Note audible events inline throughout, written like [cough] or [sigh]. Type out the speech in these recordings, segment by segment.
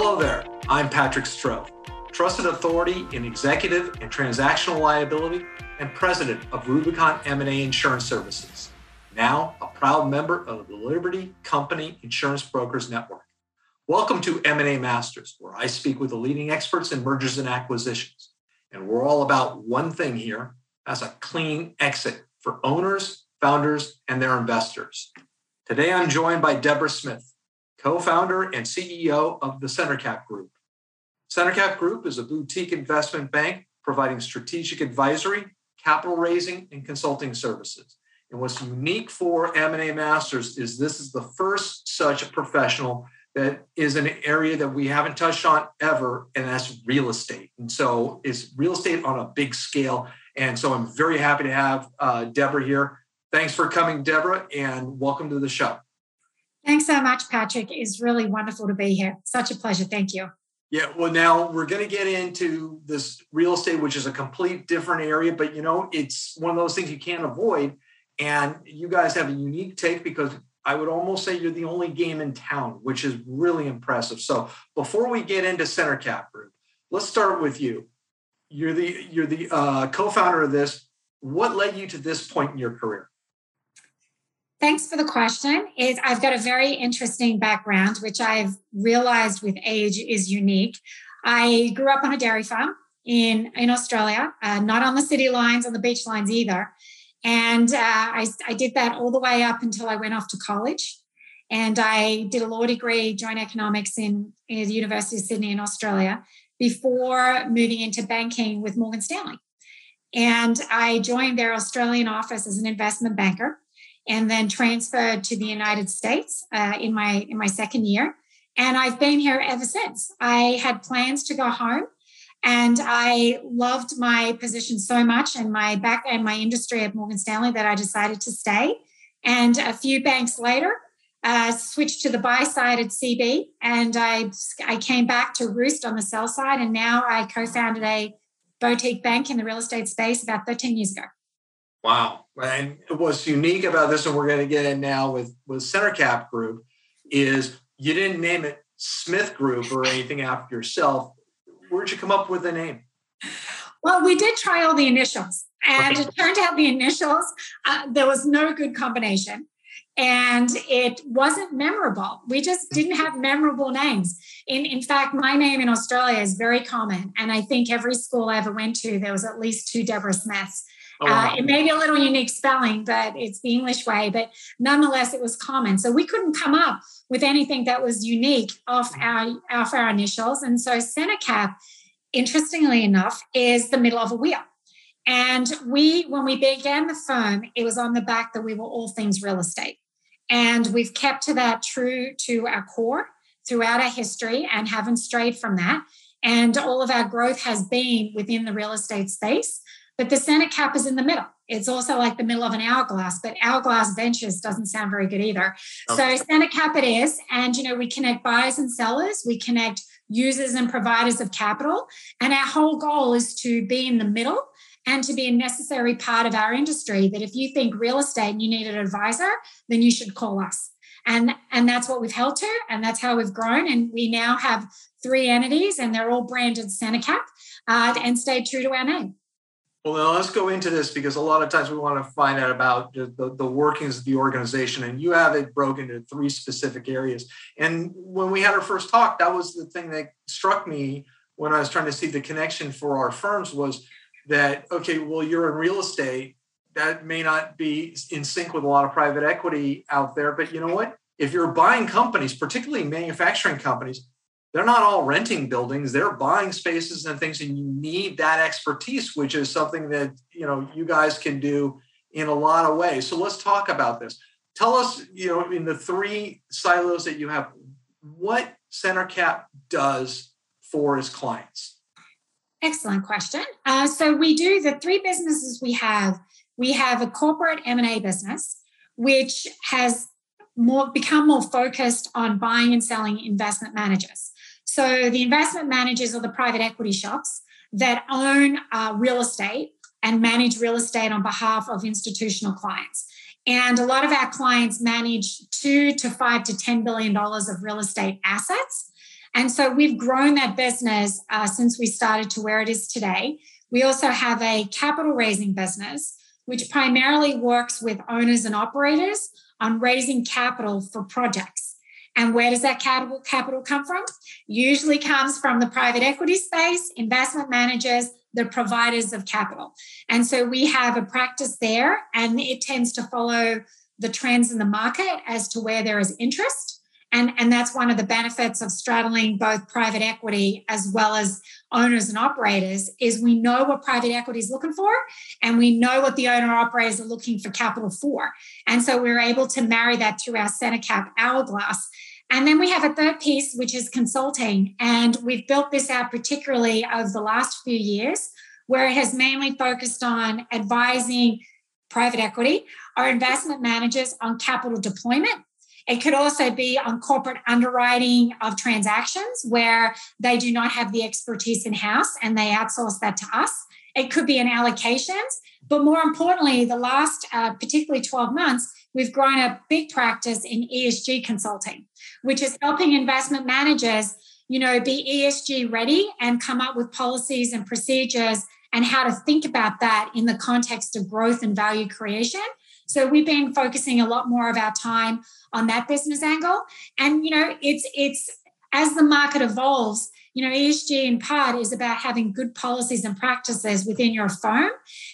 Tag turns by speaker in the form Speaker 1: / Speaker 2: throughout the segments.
Speaker 1: Hello there. I'm Patrick Stroh, trusted authority in executive and transactional liability and president of Rubicon M&A Insurance Services. Now, a proud member of the Liberty Company Insurance Brokers Network. Welcome to M&A Masters, where I speak with the leading experts in mergers and acquisitions. And we're all about one thing here, as a clean exit for owners, founders, and their investors. Today, I'm joined by Deborah Smith, co founder and CEO of the CenterCap Group. CenterCap Group is a boutique investment bank providing strategic advisory, capital raising, and consulting services. And what's unique for M&A Masters is this is the first such professional that is an area that we haven't touched on ever, and that's real estate. And so it's real estate on a big scale. And so I'm very happy to have uh, Deborah here. Thanks for coming, Deborah, and welcome to the show.
Speaker 2: Thanks so much, Patrick. It's really wonderful to be here. Such a pleasure. Thank you.
Speaker 1: Yeah, well, now we're going to get into this real estate, which is a complete different area, but you know, it's one of those things you can't avoid. And you guys have a unique take because I would almost say you're the only game in town, which is really impressive. So before we get into CenterCap Group, let's start with you. You're the you're the uh, co-founder of this. What led you to this point in your career?
Speaker 2: Thanks for the question. Is I've got a very interesting background, which I've realized with age is unique. I grew up on a dairy farm in in Australia, uh, not on the city lines, on the beach lines either. And uh, I, I did that all the way up until I went off to college. And I did a law degree, joint economics in, in the University of Sydney in Australia before moving into banking with Morgan Stanley. And I joined their Australian office as an investment banker and then transferred to the United States uh, in my in my second year. And I've been here ever since. I had plans to go home and I loved my position so much and my back and my industry at Morgan Stanley that I decided to stay. And a few banks later, uh, switched to the buy side at CB, and I I came back to Roost on the sell side, and now I co-founded a boutique bank in the real estate space about 13 years ago.
Speaker 1: Wow. And what's unique about this, and we're going to get in now with, with CenterCap Group, is you didn't name it Smith Group or anything after yourself. Where'd you come up with the name?
Speaker 2: Well, we did try all the initials, and it turned out the initials, uh, there was no good combination. And it wasn't memorable. We just didn't have memorable names. In, in fact, my name in Australia is very common. And I think every school I ever went to, there was at least two Deborah Smiths. Oh, wow. uh, it may be a little unique spelling, but it's the English way. But nonetheless, it was common. So we couldn't come up with anything that was unique off our off our initials. And so CenterCap, interestingly enough, is the middle of a wheel. And we, when we began the firm, it was on the back that we were all things real estate. And we've kept to that true to our core throughout our history and haven't strayed from that. And all of our growth has been within the real estate space. But the CenterCap is in the middle. It's also like the middle of an hourglass, but hourglass ventures doesn't sound very good either. Okay. So CenterCap it is. And, you know, we connect buyers and sellers, we connect users and providers of capital. And our whole goal is to be in the middle and to be a necessary part of our industry that if you think real estate and you need an advisor, then you should call us. And, and that's what we've held to, and that's how we've grown. And we now have three entities, and they're all branded CenterCap, uh, and stay true to our name.
Speaker 1: Well, let's go into this because a lot of times we want to find out about the, the, workings of the organization, and you have it broken into three specific areas. And when we had our first talk, that was the thing that struck me when I was trying to see the connection for our firms was that okay, well, you're in real estate. That may not be in sync with a lot of private equity out there, but you know what? If you're buying companies, particularly manufacturing companies, they're not all renting buildings. They're buying spaces and things and you need that expertise which is something that you know you guys can do in a lot of ways. So let's talk about this. Tell us you know in the three silos that you have what centercap does for its clients?
Speaker 2: Excellent question. Uh, so we do the three businesses we have we have a corporate m&a business which has more become more focused on buying and selling investment managers so the investment managers or the private equity shops that own uh, real estate and manage real estate on behalf of institutional clients. And a lot of our clients manage two to five to ten billion dollars of real estate assets. And so we've grown that business uh, since we started to where it is today. We also have a capital raising business, which primarily works with owners and operators on raising capital for projects. And where does that capital, capital come from? Usually comes from the private equity space, investment managers, the providers of capital. And so we have a practice there, and it tends to follow the trends in the market as to where there is interest. And, and that's one of the benefits of straddling both private equity as well as owners and operators is we know what private equity is looking for and we know what the owner operators are looking for capital for. And so we're able to marry that through our CenterCap hourglass. And then we have a third piece, which is consulting. And we've built this out particularly over the last few years, where it has mainly focused on advising private equity or investment managers on capital deployment it could also be on corporate underwriting of transactions where they do not have the expertise in house and they outsource that to us. It could be in allocations, but more importantly, the last uh, particularly 12 months, we've grown a big practice in ESG consulting, which is helping investment managers, you know, be ESG ready and come up with policies and procedures and how to think about that in the context of growth and value creation. So we've been focusing a lot more of our time on that business angle. And you know, it's it's as the market evolves, you know, ESG in part is about having good policies and practices within your firm.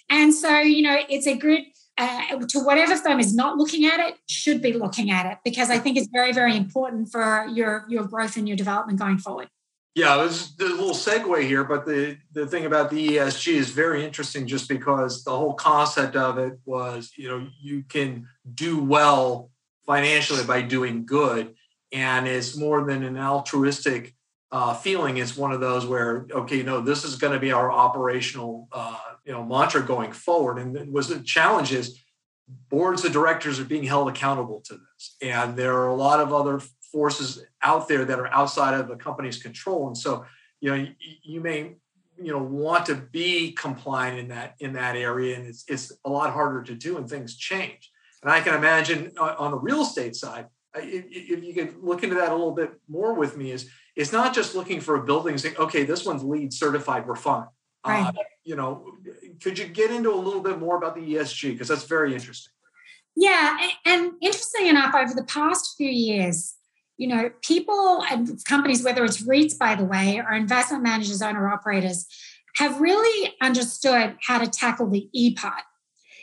Speaker 2: And so, you know, it's a good uh, to whatever firm is not looking at it should be looking at it because I think it's very, very important for your your growth and your development going forward.
Speaker 1: Yeah, there's, there's a little segue here, but the, the thing about the ESG is very interesting just because the whole concept of it was, you know, you can do well financially by doing good. And it's more than an altruistic uh, feeling. It's one of those where, okay, no, this is going to be our operational, uh, you know, mantra going forward. And was the challenge is boards of directors are being held accountable to this. And there are a lot of other forces out there that are outside of the company's control. And so, you know, you, you may, you know, want to be compliant in that in that area. And it's it's a lot harder to do and things change. And I can imagine uh, on the real estate side, uh, if you could look into that a little bit more with me, is it's not just looking for a building saying, okay, this one's LEED certified, we're fine. Right. Uh, you know, could you get into a little bit more about the ESG because that's very interesting.
Speaker 2: Yeah, and interesting enough, over the past few years, you know, people and companies, whether it's REITs, by the way, or investment managers, owner operators, have really understood how to tackle the E part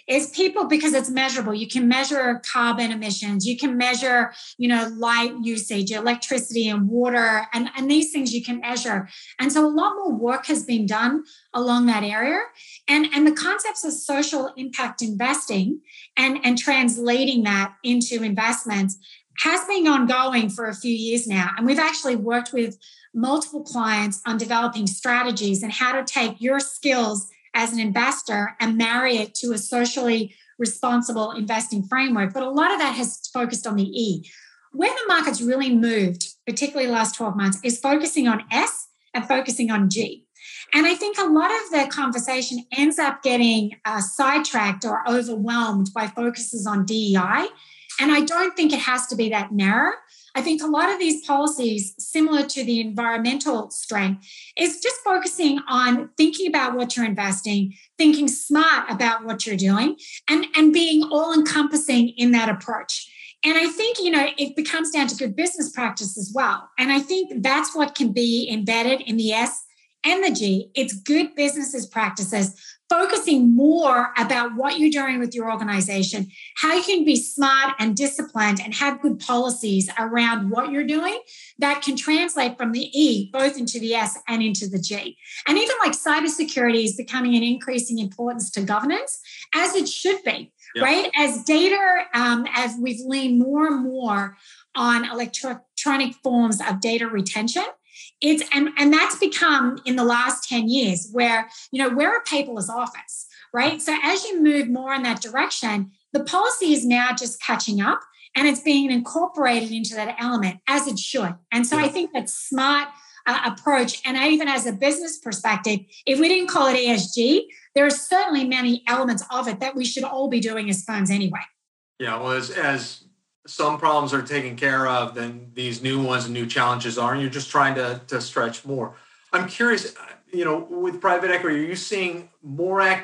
Speaker 2: is people because it's measurable. You can measure carbon emissions. You can measure you know light usage electricity and water and, and these things you can measure. And so a lot more work has been done along that area. And and the concepts of social impact investing and and translating that into investments has been ongoing for a few years now. And we've actually worked with multiple clients on developing strategies and how to take your skills as an investor and marry it to a socially responsible investing framework. But a lot of that has focused on the E. Where the market's really moved, particularly last 12 months, is focusing on S and focusing on G. And I think a lot of the conversation ends up getting uh, sidetracked or overwhelmed by focuses on DEI. And I don't think it has to be that narrow. I think a lot of these policies, similar to the environmental strength, is just focusing on thinking about what you're investing, thinking smart about what you're doing, and, and being all encompassing in that approach. And I think, you know, it becomes down to good business practice as well. And I think that's what can be embedded in the S and the G. It's good businesses practices focusing more about what you're doing with your organization, how you can be smart and disciplined and have good policies around what you're doing that can translate from the E both into the S and into the G. And even like cybersecurity is becoming an increasing importance to governance, as it should be, yep. right? As data, um, as we've leaned more and more on electronic forms of data retention it's and and that's become in the last 10 years where you know we're a paperless office right? So as you move more in that direction the policy is now just catching up and it's being incorporated into that element as it should. And so yeah. i think that's smart uh, approach. And even as a business perspective if we didn't call it esg there are certainly many elements of it that we should all be doing as firms anyway.
Speaker 1: Yeah well as as some problems are taken care of, then these new ones and new challenges are, and you're just trying to, to stretch more. I'm curious, you know, with private equity, are you seeing more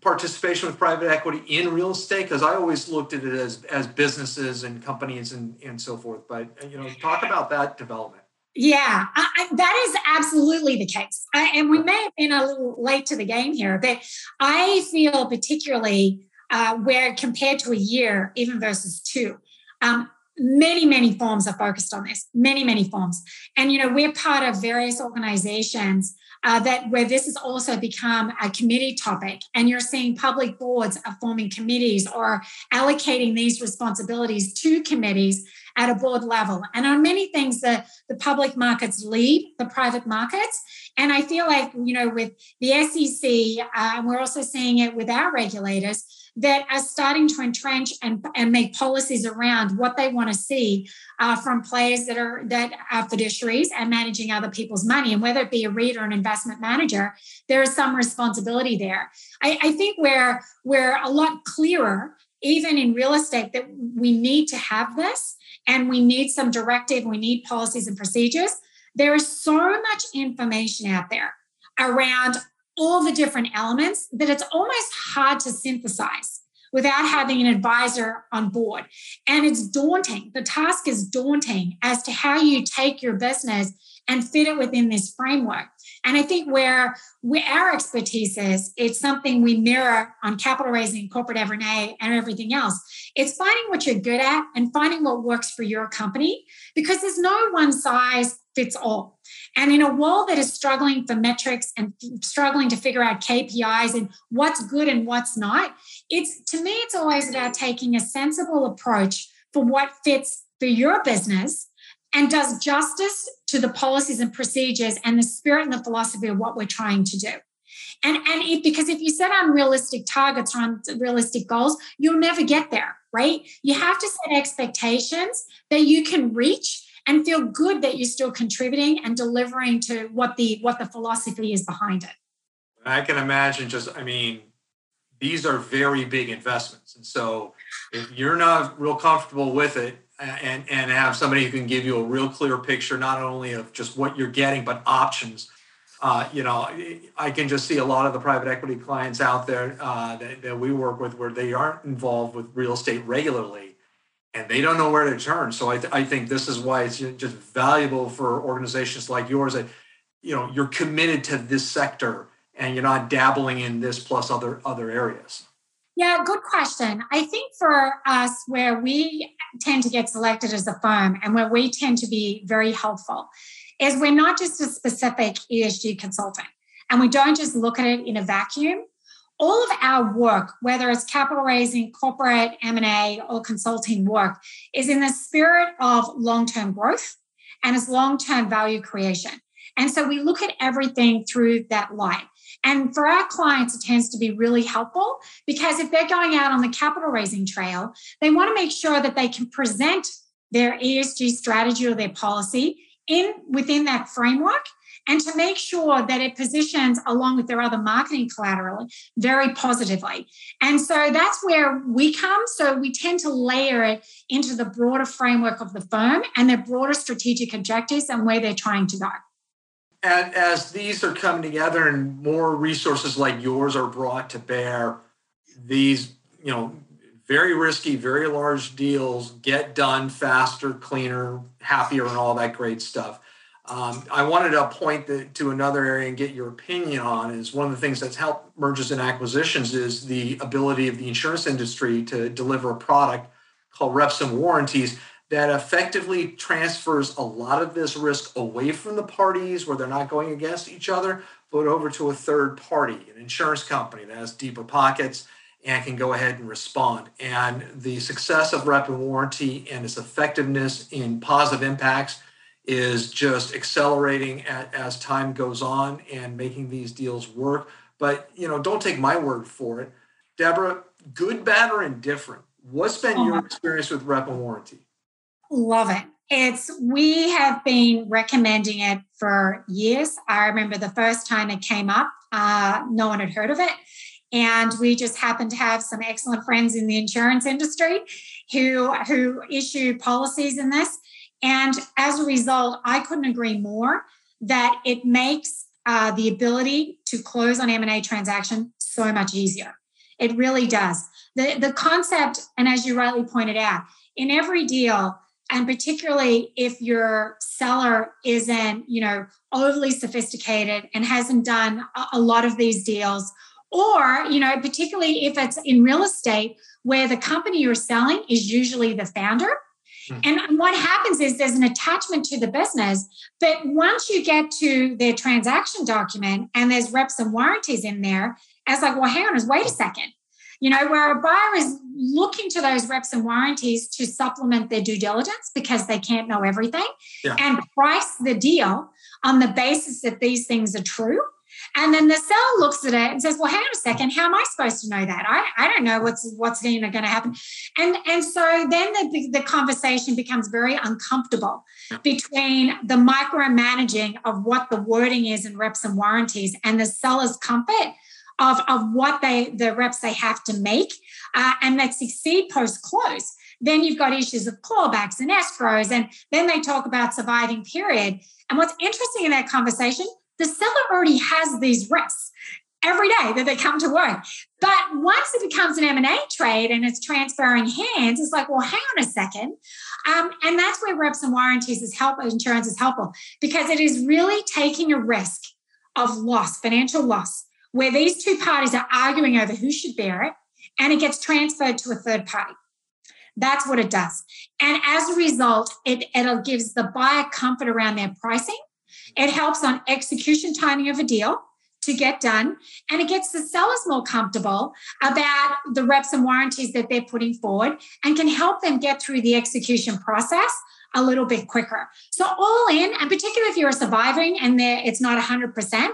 Speaker 1: participation with private equity in real estate? Because I always looked at it as as businesses and companies and, and so forth. But you know, talk about that development.
Speaker 2: Yeah, I, I, that is absolutely the case. I, and we may have been a little late to the game here, but I feel particularly uh, where compared to a year, even versus two, um, many, many forms are focused on this, many, many forms. And, you know, we're part of various organizations uh, that where this has also become a committee topic. And you're seeing public boards are forming committees or allocating these responsibilities to committees at a board level. And on many things the, the public markets lead the private markets. And i feel like you know with the sec uh, and we're also seeing it with our regulators that are starting to entrench and, and make policies around what they want to see uh, from players that are that are fiduciaries and managing other people's money. And whether it be a REIT or an investment manager, there is some responsibility there. I, I think we're we're a lot clearer, even in real estate, that we need to have this and we need some directive, we need policies and procedures. There is so much information out there around all the different elements that it's almost hard to synthesize without having an advisor on board. And it's daunting. The task is daunting as to how you take your business and fit it within this framework. And I think where, where our expertise is, it's something we mirror on capital raising, corporate M&A, and everything else. It's finding what you're good at and finding what works for your company because there's no one size fits all. And in a world that is struggling for metrics and struggling to figure out KPIs and what's good and what's not, it's to me, it's always about taking a sensible approach for what fits for your business and does justice to the policies and procedures and the spirit and the philosophy of what we're trying to do. And, and if, because if you set unrealistic targets or unrealistic goals, you'll never get there, right? You have to set expectations that you can reach and feel good that you're still contributing and delivering to what the what the philosophy is behind it.
Speaker 1: I can imagine just I mean these are very big investments. And so if you're not real comfortable with it and and have somebody who can give you a real clear picture not only of just what you're getting but options uh, you know, I can just see a lot of the private equity clients out there uh, that, that we work with where they aren't involved with real estate regularly and they don't know where to turn. So I, th- I think this is why it's just valuable for organizations like yours that, you know, you're committed to this sector and you're not dabbling in this plus other other areas.
Speaker 2: Yeah, good question. I think for us, where we tend to get selected as a firm and where we tend to be very helpful is we're not just a specific ESG consultant and we don't just look at it in a vacuum all of our work whether it's capital raising corporate m&a or consulting work is in the spirit of long-term growth and as long-term value creation. And so we look at everything through that light. And for our clients it tends to be really helpful because if they're going out on the capital raising trail they want to make sure that they can present their esg strategy or their policy in within that framework and to make sure that it positions along with their other marketing collateral very positively. And so that's where we come. So we tend to layer it into the broader framework of the firm and their broader strategic objectives and where they're trying to go.
Speaker 1: And as these are coming together and more resources like yours are brought to bear, these, you know, very risky, very large deals get done faster, cleaner, happier, and all that great stuff. Um, I wanted to point the, to another area and get your opinion on is one of the things that's helped mergers and acquisitions is the ability of the insurance industry to deliver a product called reps and warranties that effectively transfers a lot of this risk away from the parties where they're not going against each other, but over to a third party, an insurance company that has deeper pockets and can go ahead and respond. And the success of rep and warranty and its effectiveness in positive impacts is just accelerating at, as time goes on and making these deals work. But you know, don't take my word for it. Deborah, good, bad, or indifferent, what's been your uh-huh. experience with rep and warranty?
Speaker 2: Love it. It's we have been recommending it for years. I remember the first time it came up, uh, no one had heard of it. And we just happened to have some excellent friends in the insurance industry who, who issue policies in this. And as a result, I couldn't agree more that it makes uh, the ability to close on M&A transaction so much easier. It really does. The, the concept, and as you rightly pointed out, in every deal, and particularly if your seller isn't, you know, overly sophisticated and hasn't done a lot of these deals, or, you know, particularly if it's in real estate where the company you're selling is usually the founder. Hmm. And what happens is there's an attachment to the business, but once you get to their transaction document and there's reps and warranties in there, it's like, well, hang on, wait a second. You know, where a buyer is looking to those reps and warranties to supplement their due diligence because they can't know everything yeah. and price the deal on the basis that these things are true and then the cell looks at it and says, "Well, hang on a second. How am I supposed to know that? I, I don't know what's what's going to happen." And and so then the, the conversation becomes very uncomfortable between the micromanaging of what the wording is in reps and warranties and the seller's comfort of, of what they the reps they have to make uh, and that succeed post close. Then you've got issues of clawbacks and escrows, and then they talk about surviving period. And what's interesting in that conversation, the seller already has these risks every day that they come to work. But once it becomes an M&A trade and it's transferring hands, it's like, well, hang on a second. Um, and that's where reps and warranties is help insurance is helpful because it is really taking a risk of loss, financial loss, where these two parties are arguing over who should bear it, and it gets transferred to a third party. That's what it does. And as a result, it, it gives the buyer comfort around their pricing it helps on execution timing of a deal to get done, and it gets the sellers more comfortable about the reps and warranties that they're putting forward and can help them get through the execution process a little bit quicker. So, all in, and particularly if you're surviving and it's not 100%,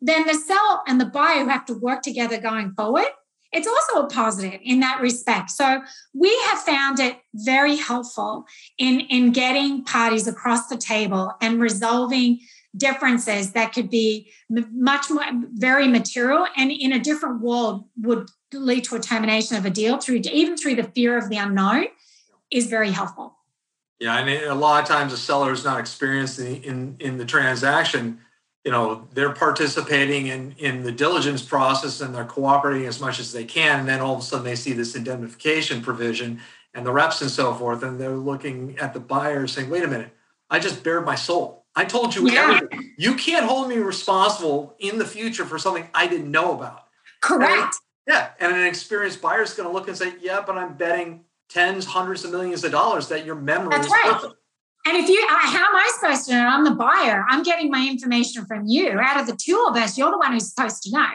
Speaker 2: then the seller and the buyer who have to work together going forward it's also a positive in that respect. So we have found it very helpful in, in getting parties across the table and resolving differences that could be much more very material and in a different world would lead to a termination of a deal through even through the fear of the unknown is very helpful.
Speaker 1: Yeah, and a lot of times the seller is not experienced in, in, in the transaction. You know, they're participating in in the diligence process and they're cooperating as much as they can. And then all of a sudden they see this indemnification provision and the reps and so forth, and they're looking at the buyer saying, "Wait a minute, I just bared my soul." I told you yeah. everything. You can't hold me responsible in the future for something I didn't know about.
Speaker 2: Correct.
Speaker 1: And, yeah. And an experienced buyer is going to look and say, yeah, but I'm betting tens, hundreds of millions of dollars that your memory That's is right. perfect.
Speaker 2: And if you, how am I supposed to know? I'm the buyer. I'm getting my information from you. Out of the two of us, you're the one who's supposed to know,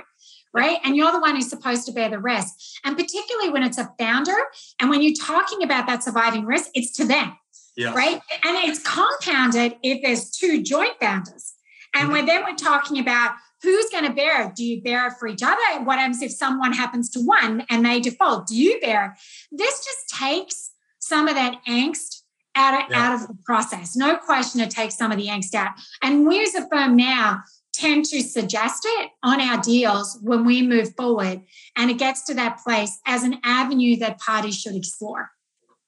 Speaker 2: right? And you're the one who's supposed to bear the risk. And particularly when it's a founder and when you're talking about that surviving risk, it's to them. Yeah. Right. And it's compounded if there's two joint founders. And mm-hmm. when then we're talking about who's going to bear it. Do you bear it for each other? What happens if someone happens to one and they default? Do you bear it? This just takes some of that angst out of, yeah. out of the process. No question it takes some of the angst out. And we as a firm now tend to suggest it on our deals when we move forward. And it gets to that place as an avenue that parties should explore.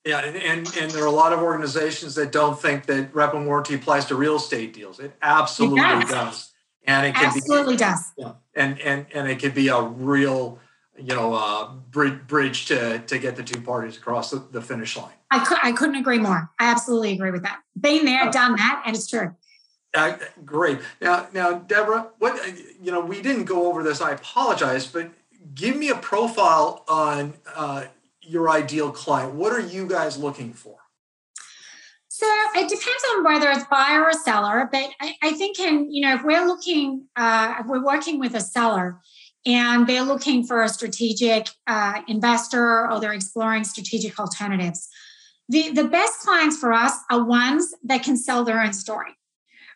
Speaker 1: Yeah, and, and, and there are a lot of organizations that don't think that rep and warranty applies to real estate deals. It absolutely it does. does.
Speaker 2: And it can absolutely
Speaker 1: be,
Speaker 2: does.
Speaker 1: Yeah, and and and it could be a real, you know, uh, bridge, bridge to to get the two parties across the, the finish line.
Speaker 2: I could I couldn't agree more. I absolutely agree with that. Been there, uh, done that, and it's true.
Speaker 1: Uh, great. Now, now, Deborah, what you know, we didn't go over this. I apologize, but give me a profile on uh, your ideal client? What are you guys looking for?
Speaker 2: So it depends on whether it's buyer or seller, but I, I think in you know if we're looking, uh, if we're working with a seller and they're looking for a strategic uh, investor or they're exploring strategic alternatives, the the best clients for us are ones that can sell their own story,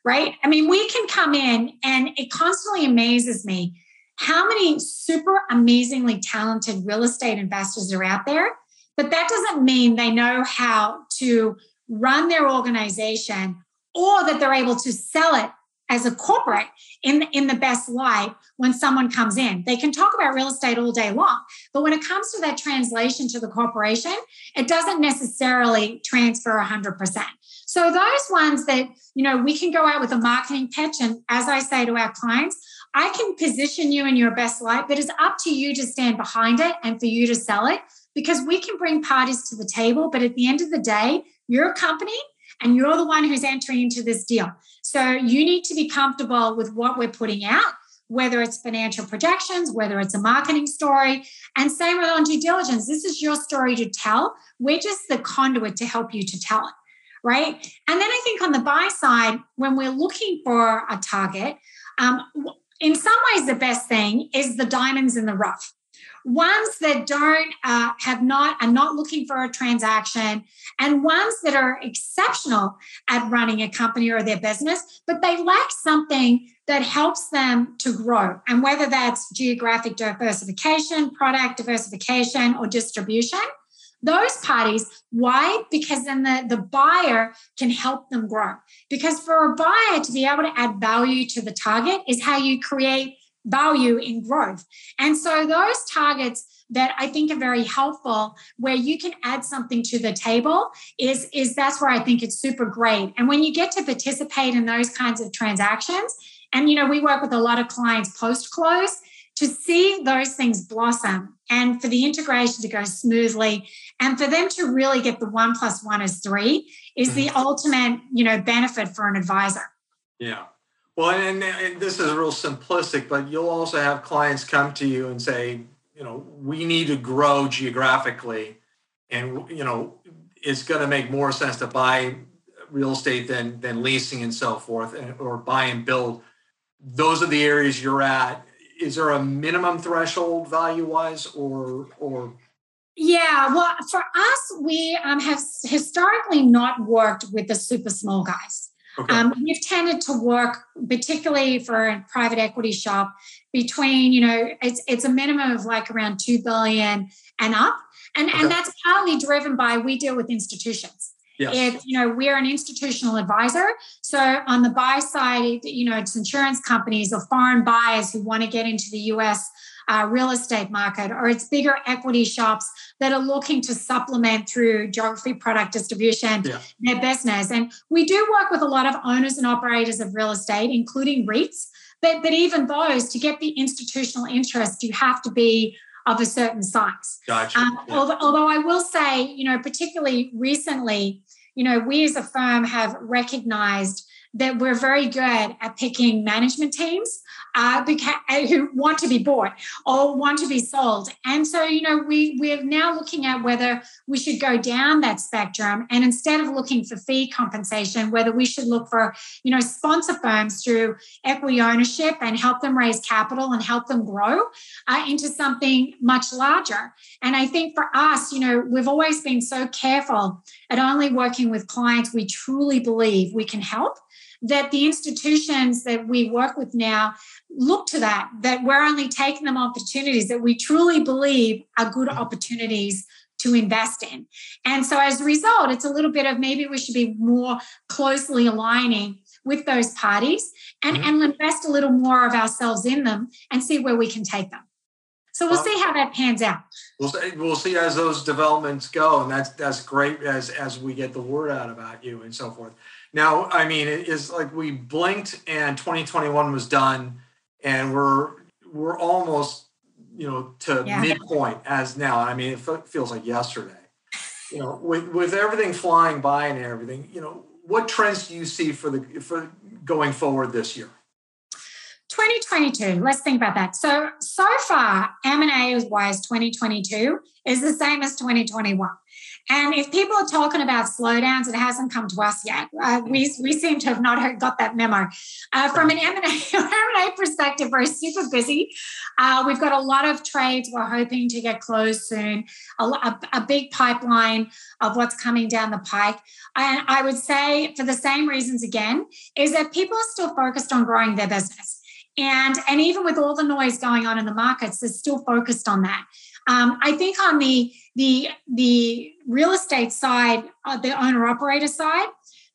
Speaker 2: right? I mean, we can come in and it constantly amazes me how many super amazingly talented real estate investors are out there, but that doesn't mean they know how to run their organization or that they're able to sell it as a corporate in the, in the best light when someone comes in. They can talk about real estate all day long, but when it comes to that translation to the corporation, it doesn't necessarily transfer 100%. So those ones that, you know, we can go out with a marketing pitch and as I say to our clients, I can position you in your best light, but it's up to you to stand behind it and for you to sell it because we can bring parties to the table, but at the end of the day, you're a company and you're the one who's entering into this deal. So you need to be comfortable with what we're putting out, whether it's financial projections, whether it's a marketing story, and same with on due diligence. This is your story to tell. We're just the conduit to help you to tell it. Right. And then I think on the buy side, when we're looking for a target, um, in some ways, the best thing is the diamonds in the rough. Ones that don't uh, have not are not looking for a transaction and ones that are exceptional at running a company or their business but they lack something that helps them to grow. And whether that's geographic diversification product diversification or distribution those parties why because then the, the buyer can help them grow because for a buyer to be able to add value to the target is how you create value in growth. And so those targets that I think are very helpful where you can add something to the table is is that's where I think it's super great. And when you get to participate in those kinds of transactions and you know we work with a lot of clients post close to see those things blossom and for the integration to go smoothly and for them to really get the one plus one is three is the mm-hmm. ultimate you know benefit for an advisor
Speaker 1: yeah well, and, and, this is real simplistic, but you'll also have clients come to you and say, you know, we need to grow geographically, and you know, it's going to make more sense to buy real estate than than leasing and so forth, and, or buy and build. Those are the areas you're at. Is there a minimum threshold value wise, or or
Speaker 2: yeah, well, for us, we um, have historically not worked with the super small guys. Okay. Um, we've tended to work, particularly for a private equity shop, between you know it's it's a minimum of like around two billion and up, and okay. and that's partly driven by we deal with institutions. Yes. If you know we're an institutional advisor, so on the buy side, you know it's insurance companies or foreign buyers who want to get into the U.S uh, real estate market, or it's bigger equity shops that are looking to supplement through geography product distribution yeah. their business. And we do work with a lot of owners and operators of real estate, including REITs. But, but even those, to get the institutional interest, you have to be of a certain size.
Speaker 1: Gotcha. Um,
Speaker 2: yeah. although, although I will say, you know, particularly recently, you know, we as a firm have recognized that we're very good at picking management teams uh, beca- uh, who want to be bought or want to be sold. And so, you know, we we're now looking at whether we should go down that spectrum and instead of looking for fee compensation, whether we should look for, you know, sponsor firms through equity ownership and help them raise capital and help them grow uh, into something much larger. And I think for us, you know, we've always been so careful at only working with clients we truly believe we can help that the institutions that we work with now look to that, that we're only taking them opportunities that we truly believe are good opportunities to invest in. And so as a result, it's a little bit of maybe we should be more closely aligning with those parties and, mm-hmm. and invest a little more of ourselves in them and see where we can take them. So we'll well, see how that pans out.
Speaker 1: We'll see, we'll see as those developments go, and that's that's great as as we get the word out about you and so forth. Now, I mean, it is like we blinked and 2021 was done, and we're we're almost you know to yeah. midpoint as now. I mean, it feels like yesterday. You know, with with everything flying by and everything, you know, what trends do you see for the for going forward this year?
Speaker 2: 2022 let's think about that so so far m&a wise 2022 is the same as 2021 and if people are talking about slowdowns, it hasn't come to us yet. Uh, we, we seem to have not heard, got that memo. Uh, from an M&A, [laughs] M&A perspective, we're super busy. Uh, we've got a lot of trades we're hoping to get closed soon, a, a, a big pipeline of what's coming down the pike. And I would say, for the same reasons again, is that people are still focused on growing their business. And, and even with all the noise going on in the markets, they're still focused on that. Um, I think on the the the real estate side, uh, the owner operator side,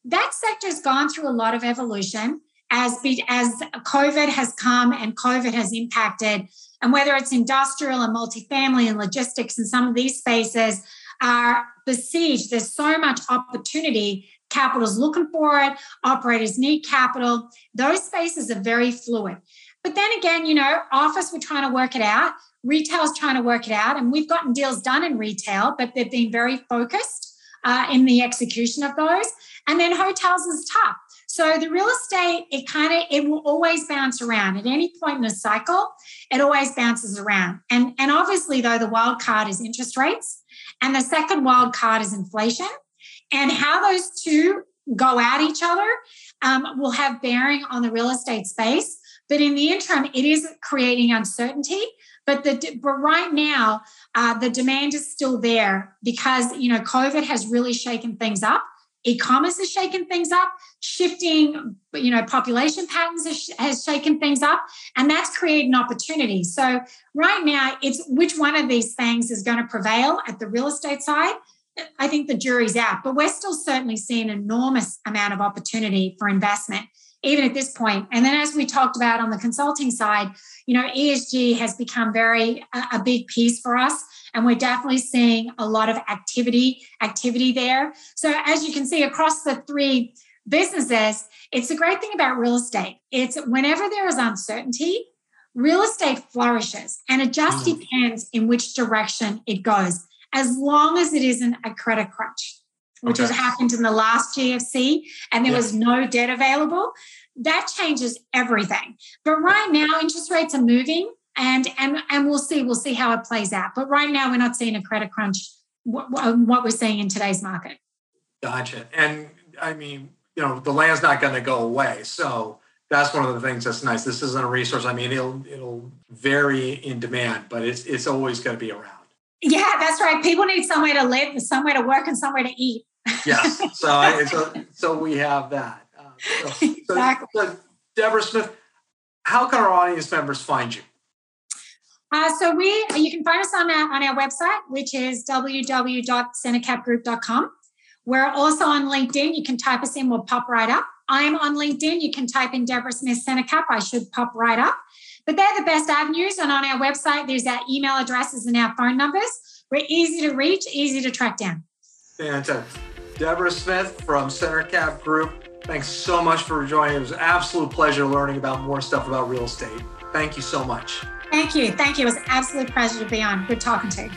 Speaker 2: that sector's gone through a lot of evolution. as as COVID has come and COVID has impacted, and whether it's industrial and multifamily and logistics and some of these spaces are besieged. There's so much opportunity. Capital's looking for it. Operators need capital. Those spaces are very fluid. But then again, you know, office, we're trying to work it out. Retail's trying to work it out. And we've gotten deals done in retail, but they've been very focused uh, in the execution of those. And then hotels is tough. So the real estate, it kind of it will always bounce around at any point in a cycle. It always bounces around, and and obviously though the wild card is interest rates, and the second wild card is inflation, and how those two go at each other um, will have bearing on the real estate space. But in the interim, it is creating uncertainty. But the but right now, uh, the demand is still there because you know COVID has really shaken things up. E-commerce has shaken things up. Shifting, you know, population patterns has, has shaken things up, and that's created an opportunity. So right now, it's which one of these things is going to prevail at the real estate side. I think the jury's out, but we're still certainly seeing an enormous amount of opportunity for investment even at this point. And then, as we talked about on the consulting side, you know, ESG has become very a, a big piece for us and we're definitely seeing a lot of activity activity there so as you can see across the three businesses it's the great thing about real estate it's whenever there is uncertainty real estate flourishes and it just mm. depends in which direction it goes as long as it isn't a credit crunch which okay. has happened in the last GFC, and there was no debt available. That changes everything. But right now, interest rates are moving, and and and we'll see. We'll see how it plays out. But right now, we're not seeing a credit crunch. What, what um, we're seeing in today's market.
Speaker 1: Gotcha. And I mean, you know, the land's not going to go away, so that's one of the things that's nice. This isn't a resource. I mean, it'll it'll vary in demand, but it's it's always going to be around.
Speaker 2: Yeah, that's right. People need somewhere to live, somewhere to work, and somewhere to eat
Speaker 1: yes. So, [laughs] so, so we have that. Uh, so, exactly. So, Deborah Smith, how can our audience members find you?
Speaker 2: Uh, so we you can find us on our, on our website, which is www.centercapgroup.com. We're also on LinkedIn. You can type us in, we'll pop right up. I'm on LinkedIn. You can type in Deborah Smith Centercap. I should pop right up. But they're the best avenues. And on our website, there's our email addresses and our phone numbers. We're easy to reach, easy to track down.
Speaker 1: Fantastic. Deborah Smith from CenterCap Group. Thanks so much for joining. It was an absolute pleasure learning about more stuff about real estate. Thank you so much.
Speaker 2: Thank you. Thank you. It was an absolute pleasure to be on. Good talking to you.